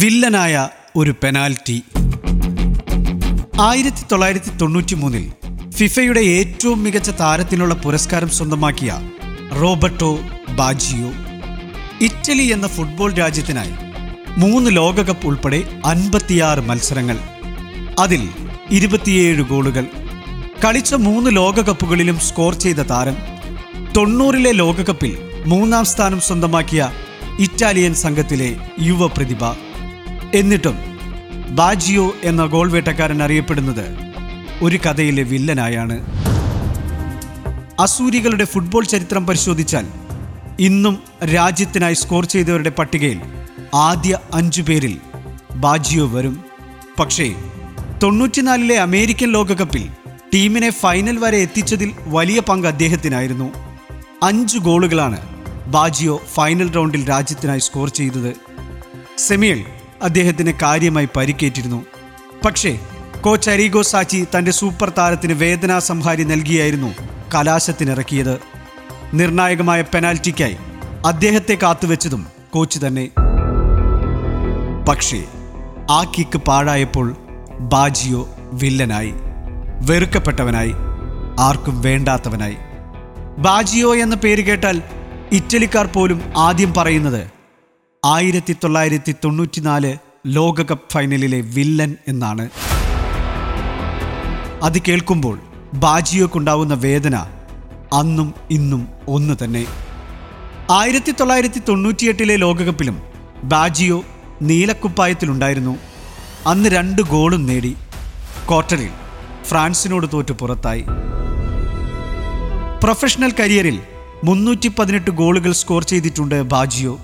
വില്ലനായ ഒരു പെനാൽറ്റി. ആയിരത്തി തൊള്ളായിരത്തി തൊണ്ണൂറ്റി മൂന്നിൽ ഫിഫയുടെ ഏറ്റവും മികച്ച താരത്തിനുള്ള പുരസ്കാരം സ്വന്തമാക്കിയ റോബർട്ടോ ബാജിയോ ഇറ്റലി എന്ന ഫുട്ബോൾ രാജ്യത്തിനായി മൂന്ന് ലോകകപ്പ് ഉൾപ്പെടെ അൻപത്തിയാറ് മത്സരങ്ങൾ അതിൽ ഇരുപത്തിയേഴ് ഗോളുകൾ. കളിച്ച മൂന്ന് ലോകകപ്പുകളിലും സ്കോർ ചെയ്ത താരം തൊണ്ണൂറിലെ ലോകകപ്പിൽ മൂന്നാം സ്ഥാനം സ്വന്തമാക്കിയ ഇറ്റാലിയൻ സംഘത്തിലെ യുവ പ്രതിഭ എന്നിട്ടും ബാജിയോ എന്ന ഗോൾ വേട്ടക്കാരൻ അറിയപ്പെടുന്നത് ഒരു കഥയിലെ വില്ലനായാണ്. അസൂരികളുടെ ഫുട്ബോൾ ചരിത്രം പരിശോധിച്ചാൽ ഇന്നും രാജ്യത്തിനായി സ്കോർ ചെയ്തവരുടെ പട്ടികയിൽ ആദ്യ അഞ്ചു പേരിൽ ബാജിയോ വരും. പക്ഷേ തൊണ്ണൂറ്റിനാലിലെ അമേരിക്കൻ ലോകകപ്പിൽ ടീമിനെ ഫൈനൽ വരെ എത്തിച്ചതിൽ വലിയ പങ്ക് അദ്ദേഹത്തിനായിരുന്നു. അഞ്ച് ഗോളുകളാണ് ബാജിയോ ഫൈനൽ റൗണ്ടിൽ രാജ്യത്തിനായി സ്കോർ ചെയ്തത്. സെമിയിൽ അദ്ദേഹത്തിന് കാര്യമായി പരിക്കേറ്റിരുന്നു. പക്ഷേ കോച്ച് അരീഗോ സാച്ചി തന്റെ സൂപ്പർ താരത്തിന് വേദനാ സംഹാരി നൽകിയായിരുന്നു കലാശത്തിനിറക്കിയത്. നിർണായകമായ പെനാൽറ്റിക്കായി അദ്ദേഹത്തെ കാത്തുവെച്ചതും കോച്ച് തന്നെ. പക്ഷേ ആ കിക്ക് പാഴായപ്പോൾ ബാജിയോ വില്ലനായി വെറുക്കപ്പെട്ടവനായി ആർക്കും വേണ്ടാത്തവനായി. ബാജിയോ എന്ന പേര് കേട്ടാൽ ഇറ്റലിക്കാർ പോലും ആദ്യം പറയുന്നത് ആയിരത്തി തൊള്ളായിരത്തി തൊണ്ണൂറ്റിനാല് ലോകകപ്പ് ഫൈനലിലെ വില്ലൻ എന്നാണ്. അത് കേൾക്കുമ്പോൾ ബാജിയോക്കുണ്ടാവുന്ന വേദന അന്നും ഇന്നും ഒന്ന് തന്നെ. ആയിരത്തി തൊള്ളായിരത്തി തൊണ്ണൂറ്റിയെട്ടിലെ ലോകകപ്പിലും ബാജിയോ നീലക്കുപ്പായത്തിലുണ്ടായിരുന്നു. അന്ന് രണ്ട് ഗോളും നേടി. ക്വാർട്ടറിൽ ഫ്രാൻസിനോട് തോറ്റു പുറത്തായി. പ്രൊഫഷണൽ കരിയറിൽ മുന്നൂറ്റി പതിനെട്ട് ഗോളുകൾ സ്കോർ ചെയ്തിട്ടുണ്ട് ബാജിയോ.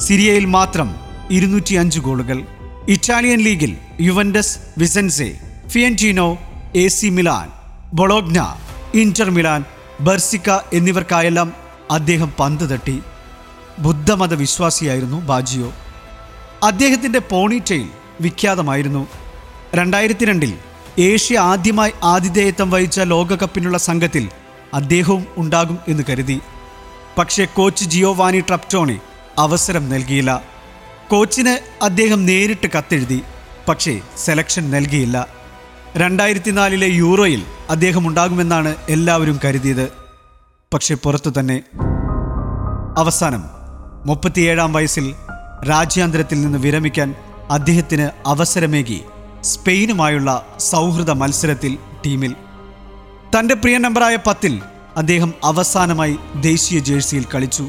സിരിയയിൽ മാത്രം ഇരുന്നൂറ്റി അഞ്ച് ഗോളുകൾ. ഇറ്റാലിയൻ ലീഗിൽ Juventus Vicenza Fiorentina A C Milan Bologna Inter Milan Brescia എന്നിവർക്കായെല്ലാം അദ്ദേഹം പന്ത് തട്ടി. ബുദ്ധമത വിശ്വാസിയായിരുന്നു ബാജിയോ. അദ്ദേഹത്തിന്റെ പോണിറ്റെയിൽ വിഖ്യാതമായിരുന്നു. രണ്ടായിരത്തി രണ്ടിൽ ഏഷ്യ ആദ്യമായി ആതിഥേയത്വം വഹിച്ച ലോകകപ്പിനുള്ള സംഘത്തിൽ അദ്ദേഹവും ഉണ്ടാകും എന്ന് കരുതി. പക്ഷേ കോച്ച് ജിയോവാനി ട്രപ്റ്റോണി അവസരം നൽകിയില്ല. കോച്ചിന് അദ്ദേഹം നേരിട്ട് കത്തെഴുതി പക്ഷേ സെലക്ഷൻ നൽകിയില്ല. രണ്ടായിരത്തി നാലിലെ യൂറോയിൽ അദ്ദേഹം ഉണ്ടാകുമെന്നാണ് എല്ലാവരും കരുതിയത്. പക്ഷേ പുറത്തു തന്നെ. അവസാനം മുപ്പത്തിയേഴാം വയസ്സിൽ രാജ്യാന്തരത്തിൽ നിന്ന് വിരമിക്കാൻ അദ്ദേഹത്തിന് അവസരമേകി സ്പെയിനുമായുള്ള സൗഹൃദ മത്സരത്തിൽ ടീമിൽ. തന്റെ പ്രിയ നമ്പറായ പത്തിൽ അദ്ദേഹം അവസാനമായി ദേശീയ ജേഴ്സിയിൽ കളിച്ചു.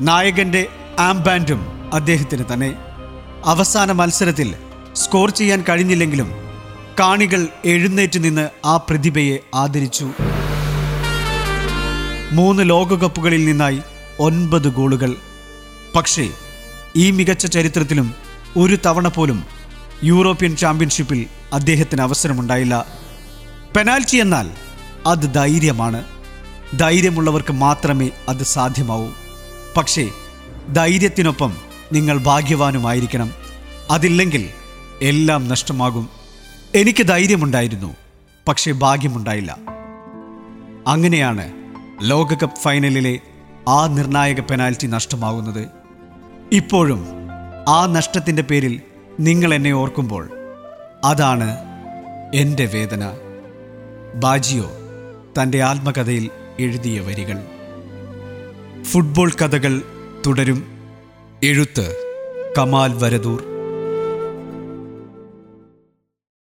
നായകന്റെ ആംബാൻഡും അദ്ദേഹത്തിന് തന്നെ. അവസാന മത്സരത്തിൽ സ്കോർ ചെയ്യാൻ കഴിഞ്ഞില്ലെങ്കിലും കാണികൾ എഴുന്നേറ്റ് നിന്ന് ആ പ്രതിഭയെ ആദരിച്ചു. മൂന്ന് ലോകകപ്പുകളിൽ നിന്നായി ഒൻപത് ഗോളുകൾ. പക്ഷേ ഈ മികച്ച ചരിത്രത്തിലും ഒരു തവണ പോലും യൂറോപ്യൻ ചാമ്പ്യൻഷിപ്പിൽ അദ്ദേഹത്തിന് അവസരമുണ്ടായില്ല. പെനാൽറ്റി എന്നാൽ അത് ധൈര്യമാണ്. ധൈര്യമുള്ളവർക്ക് മാത്രമേ അത് സാധ്യമാവൂ. പക്ഷേ ധൈര്യത്തിനൊപ്പം നിങ്ങൾ ഭാഗ്യവാനുമായിരിക്കണം. അതില്ലെങ്കിൽ എല്ലാം നഷ്ടമാകും. എനിക്ക് ധൈര്യമുണ്ടായിരുന്നു പക്ഷേ ഭാഗ്യമുണ്ടായില്ല. അങ്ങനെയാണ് ലോകകപ്പ് ഫൈനലിലെ ആ നിർണായക പെനാൽറ്റി നഷ്ടമാകുന്നത്. ഇപ്പോഴും ആ നഷ്ടത്തിന്റെ പേരിൽ നിങ്ങൾ എന്നെ ഓർക്കുമ്പോൾ അതാണ് എന്റെ വേദന. ബാജിയോ തന്റെ ആത്മകഥയിൽ എഴുതിയ വരികൾ. ഫുട്ബോൾ കഥകൾ തുടരും. എഴുത്ത്. കമാൽ വരദൂർ.